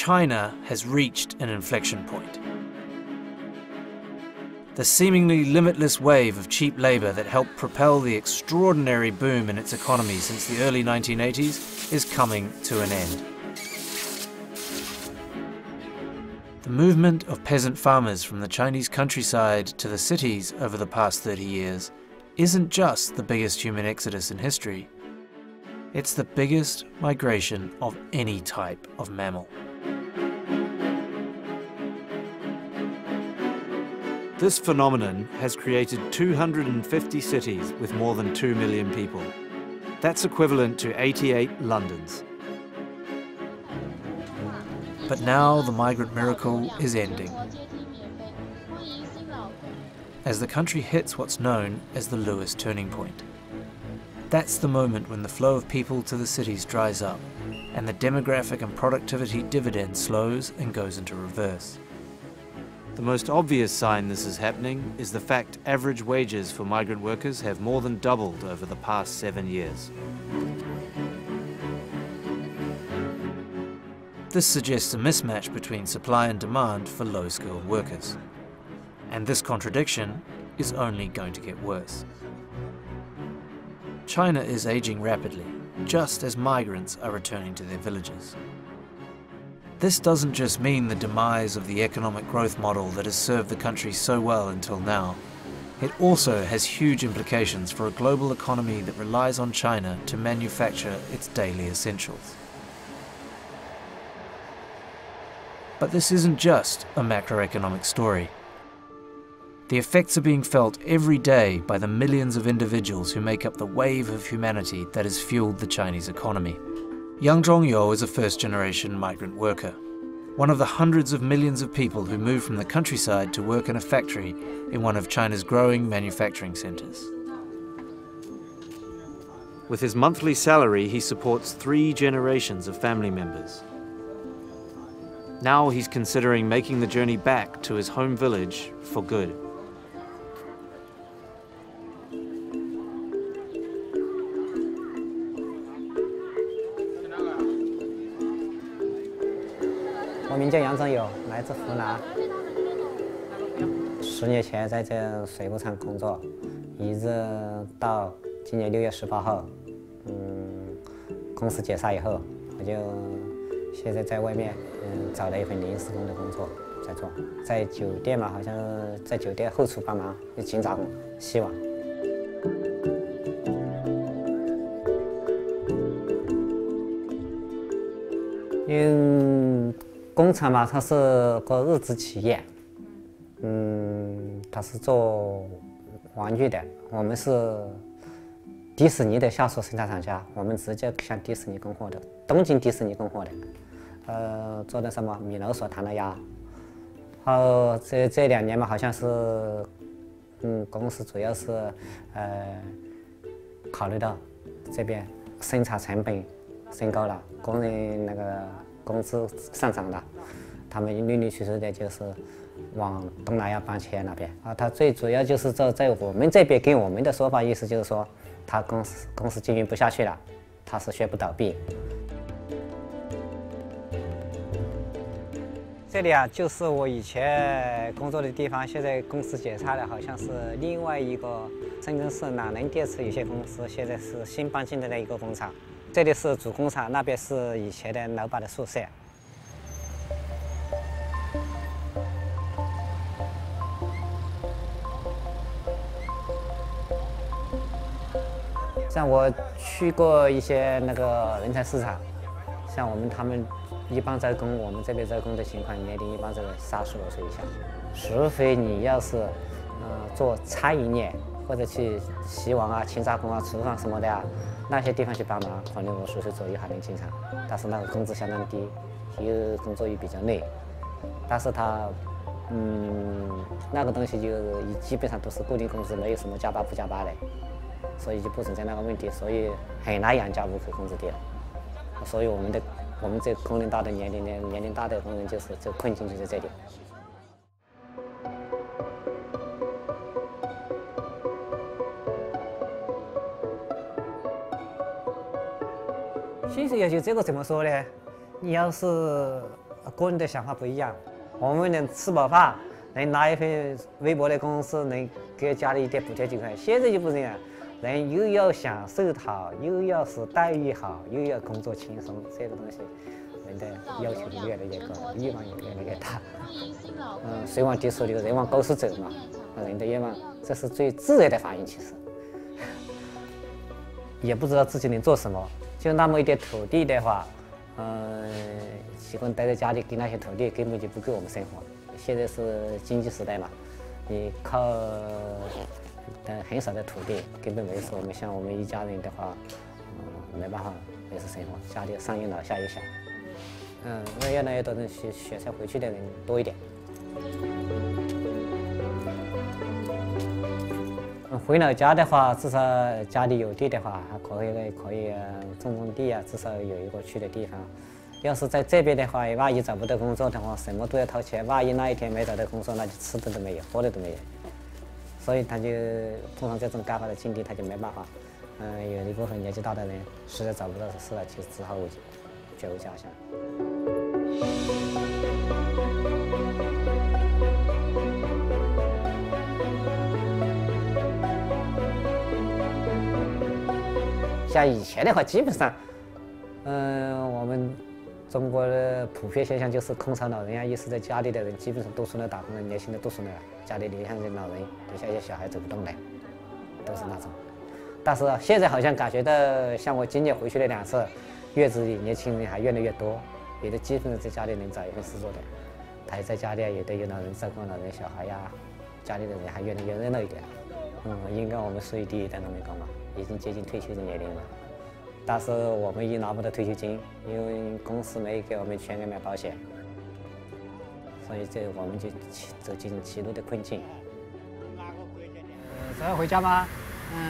China has reached an inflection point. The seemingly limitless wave of cheap labour that helped propel the extraordinary boom in its economy since the early 1980s is coming to an end. The movement of peasant farmers from the Chinese countryside to the cities over the past 30 years isn't just the biggest human exodus in history, it's the biggest migration of any type of mammal. This phenomenon has created 250 cities with more than 2 million people. That's equivalent to 88 Londons. But now the migrant miracle is ending. As the country hits what's known as the Lewis turning point. That's the moment when the flow of people to the cities dries up and the demographic and productivity dividend slows and goes into reverse. The most obvious sign this is happening is the fact average wages for migrant workers have more than doubled over the past seven years. This suggests a mismatch between supply and demand for low-skilled workers. And this contradiction is only going to get worse. China is aging rapidly, just as migrants are returning to their villages. This doesn't just mean the demise of the economic growth model that has served the country so well until now. It also has huge implications for a global economy that relies on China to manufacture its daily essentials. But this isn't just a macroeconomic story. The effects are being felt every day by the millions of individuals who make up the wave of humanity that has fueled the Chinese economy. Yang Zhongyou is a first-generation migrant worker, one of the hundreds of millions of people who move from the countryside to work in a factory in one of China's growing manufacturing centres. With his monthly salary, he supports three generations of family members. Now he's considering making the journey back to his home village for good. 来自湖南。十年前在这水果厂工作，一直到今年六月十八号，嗯，公司解散以后，我就现在在外面嗯找了一份临时工的工作在做，在酒店嘛，好像在酒店后厨帮忙，就勤杂工，洗碗。工厂嘛，它是个日资企业，嗯，它是做玩具的。我们是迪士尼的下属生产厂家，我们直接向迪士尼供货的，东京迪士尼供货的。呃，做的什么米老鼠、唐老鸭。好，这这两年嘛，好像是，嗯，公司主要是呃考虑到这边生产成本升高了，工人那个。工资上涨了，他们陆陆续续的就是往东南亚搬迁那边啊。他最主要就是在在我们这边跟我们的说法，意思就是说，他公司公司经营不下去了，他是宣布倒闭。这里啊，就是我以前工作的地方，现在公司解散了，好像是另外一个深圳市朗能电池有限公司，现在是新搬进的那一个工厂。这里是主工厂，那边是以前的老板的宿舍。像我去过一些那个人才市场，像我们他们一般在工，我们这边在工的情况，年龄一般在三十多岁以下。除非你要是，嗯，做餐饮业或者去洗碗啊、清杂工啊、厨房什么的啊。那些地方去帮忙，可能我随时左右还能进厂，但是那个工资相当低，又工作又比较累，但是他，嗯，那个东西就是基本上都是固定工资，没有什么加班不加班的，所以就不存在那个问题，所以很难养家糊口，工资低，所以我们的我们这工龄大的年龄的年龄大的工人就是这困境就在这里。薪水要求这个怎么说呢？你要是个人的想法不一样。我们能吃饱饭，能拿一份微薄的工资，能给家里一点补贴就可以。现在就不这样，人又要享受好，又要是待遇好，又要工作轻松，这个东西，人的要求就越来越高，欲望也越来越大。嗯，水往低处流，人往高处走嘛。人的愿望，这是最自然的反应。其实，也不知道自己能做什么，就那么一点土地的话，嗯，喜欢待在家里，给那些土地根本就不够我们生活。现在是经济时代嘛，你靠但很少的土地根本没事。我们像我们一家人的话，嗯，没办法维持生活，家里上有老下有小，嗯，那越来越多人选选择回去的人多一点。回老家的话，至少家里有地的话，还可以可以种种地啊，至少有一个去的地方。要是在这边的话，万一找不到工作的话，什么都要掏钱。万一那一天没找到工作，那就吃的都没有，喝的都没有。所以他就碰上这种尴尬的境地，他就没办法。嗯，有一部分年纪大的人实在找不到事了，就只好回回家乡。像以前的话，基本上，嗯，我们中国的普遍现象就是空巢老人呀，一是在家里的人基本上都出来打工了，年轻的都出来了，家里留下的老人，留下一些小孩走不动的，都是那种。但是现在好像感觉到，像我今年回去了两次，月子里年轻人还越来越多，有的基本上在家里能找一份事做的，他也在家里有的有老人照顾老人小孩呀，家里的人还越来越热闹一点。嗯，应该我们属于第一代农民工吧。已经接近退休的年龄了，但是我们也拿不到退休金，因为公司没给我们全额买保险，所以这我们就走进歧路的困境。呃，要回家吗？嗯，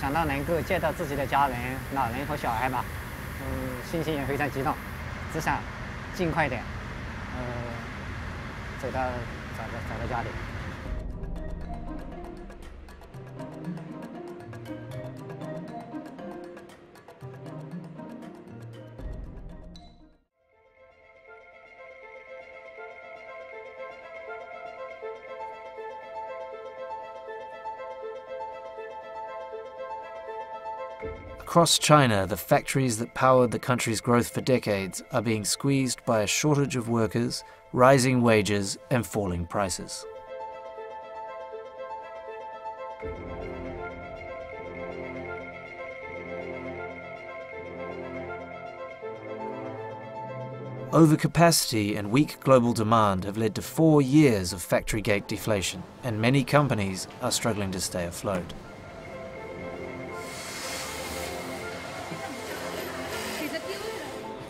想到能够见到自己的家人、老人和小孩嘛，嗯，心情也非常激动，只想尽快点，呃，走到找到找到家里。Across China, the factories that powered the country's growth for decades are being squeezed by a shortage of workers, rising wages, and falling prices. Overcapacity and weak global demand have led to four years of factory gate deflation, and many companies are struggling to stay afloat.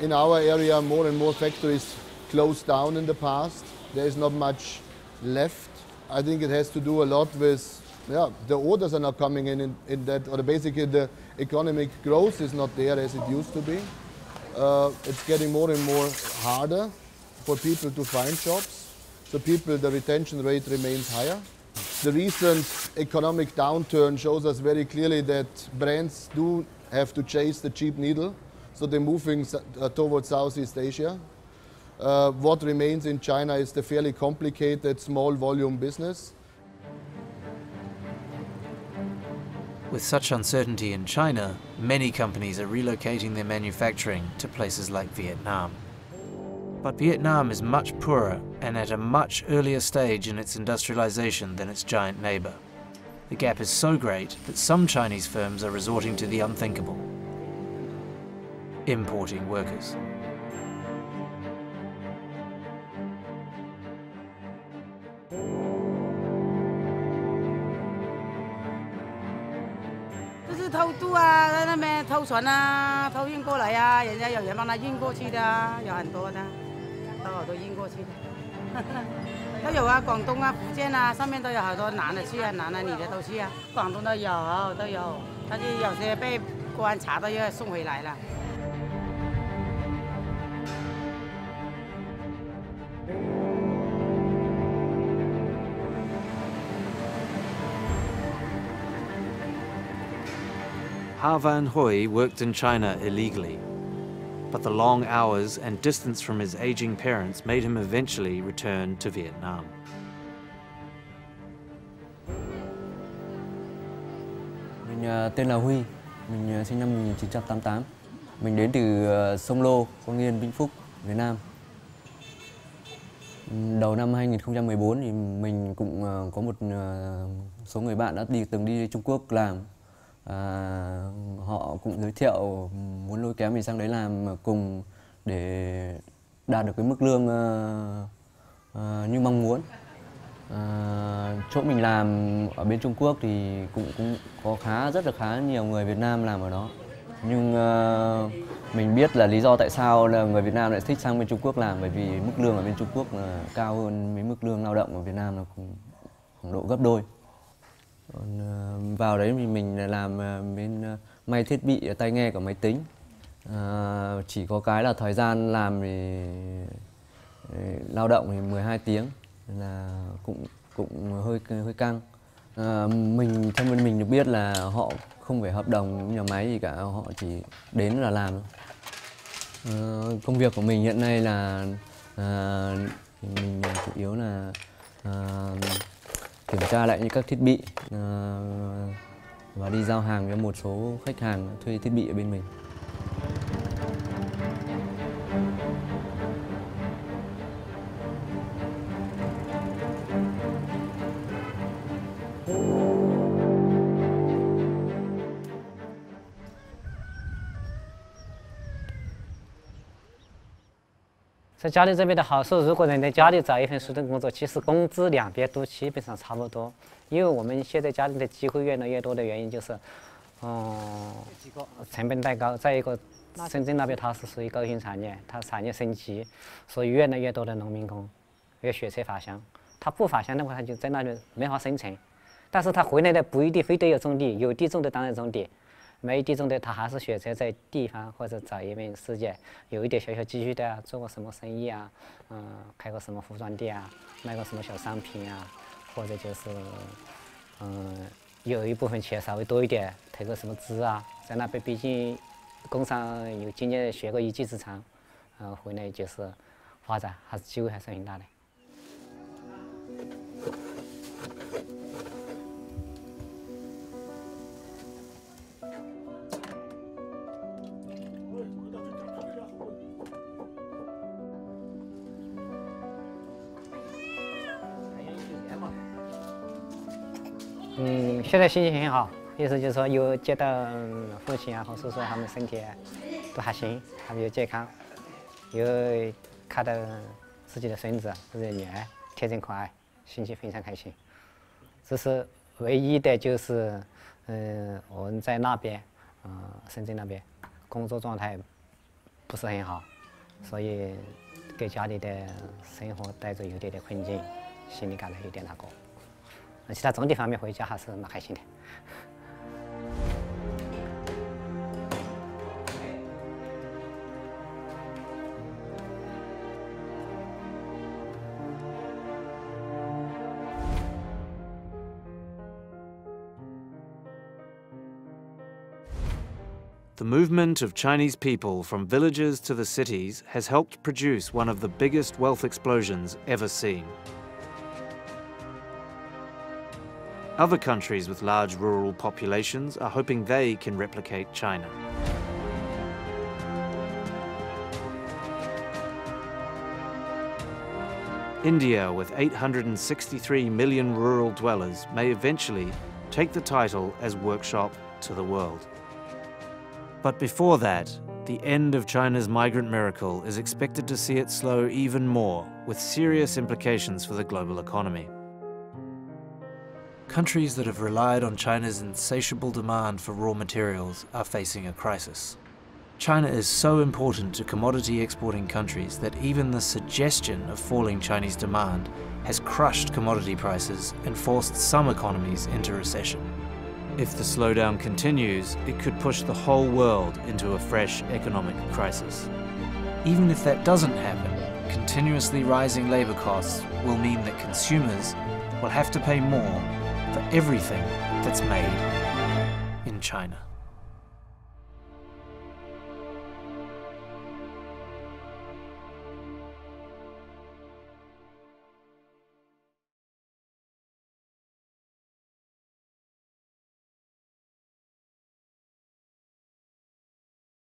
In our area, more and more factories closed down in the past. There is not much left. I think it has to do a lot with, yeah, the orders are not coming in, in, in that, or basically the economic growth is not there as it used to be. Uh, it's getting more and more harder for people to find jobs. So people, the retention rate remains higher. The recent economic downturn shows us very clearly that brands do have to chase the cheap needle so they're moving uh, towards Southeast Asia. Uh, what remains in China is the fairly complicated small volume business. With such uncertainty in China, many companies are relocating their manufacturing to places like Vietnam. But Vietnam is much poorer and at a much earlier stage in its industrialization than its giant neighbor. The gap is so great that some Chinese firms are resorting to the unthinkable importing workers. This 偷渡啊，在那边偷船啊，偷运过来、啊，人家有人帮他运过去的、啊，有很多的，都好多运过去的。都有啊，广东啊、福建啊，上面都有好多男的去啊，男的女的都去啊。广东都有都有，但是有些被公安查到又要送回来了。Ha Van Hoi worked in China illegally. but the long hours and distance from his aging parents made him eventually return to Vietnam. Mình tên là Huy, mình sinh năm 1988. Mình đến từ Sông Lô, Quang Yên, Vĩnh Phúc, Việt Nam. Đầu năm 2014 thì mình cũng có một số người bạn đã đi từng đi Trung Quốc làm. À, họ cũng giới thiệu muốn lôi kéo mình sang đấy làm cùng để đạt được cái mức lương uh, uh, như mong muốn. À, chỗ mình làm ở bên Trung Quốc thì cũng cũng có khá rất là khá nhiều người Việt Nam làm ở đó nhưng uh, mình biết là lý do tại sao là người Việt Nam lại thích sang bên Trung Quốc làm bởi vì mức lương ở bên Trung Quốc là cao hơn mấy mức lương lao động ở Việt Nam là khoảng, khoảng độ gấp đôi còn uh, vào đấy thì mình làm uh, bên uh, may thiết bị tai nghe của máy tính. Uh, chỉ có cái là thời gian làm thì lao động thì 12 tiếng là cũng cũng hơi hơi căng. À, mình theo bên mình được biết là họ không phải hợp đồng nhà máy gì cả họ chỉ đến là làm à, công việc của mình hiện nay là à, mình chủ yếu là à, kiểm tra lại những các thiết bị ờ, và đi giao hàng với một số khách hàng thuê thiết bị ở bên mình. 在家里这边的好处，如果能在家里找一份熟练工作，其实工资两边都基本上差不多。因为我们现在家里的机会越来越多的原因就是，嗯，成本太高。再一个，深圳那边它是属于高新产业，它产业升级，所以越来越多的农民工要学车返乡。他不返乡的话，他就在那里没法生存。但是他回来的不一定非得要种地，有地种的当然种地。没地种的，他还是选择在地方或者找一份事业，有一点小小积蓄的，做个什么生意啊，嗯，开个什么服装店啊，卖个什么小商品啊，或者就是，嗯，有一部分钱稍微多一点，投个什么资啊，在那边毕竟工商有经验，学个一技之长，嗯，回来就是发展，还是机会还是很大的。嗯，现在心情很好，意思就是说有接到父亲啊或叔叔他们身体都还行，他们又健康，又看到自己的孙子或者女儿天真可爱，心情非常开心。只是唯一的就是，嗯，我们在那边，嗯，深圳那边工作状态不是很好，所以给家里的生活带着有点点困境，心里感到有点那个。其他总体方面回家还是蛮开心的。The movement of Chinese people from villages to the cities has helped produce one of the biggest wealth explosions ever seen. Other countries with large rural populations are hoping they can replicate China. India, with 863 million rural dwellers, may eventually take the title as workshop to the world. But before that, the end of China's migrant miracle is expected to see it slow even more, with serious implications for the global economy. Countries that have relied on China's insatiable demand for raw materials are facing a crisis. China is so important to commodity exporting countries that even the suggestion of falling Chinese demand has crushed commodity prices and forced some economies into recession. If the slowdown continues, it could push the whole world into a fresh economic crisis. Even if that doesn't happen, continuously rising labour costs will mean that consumers will have to pay more everything that's made in China.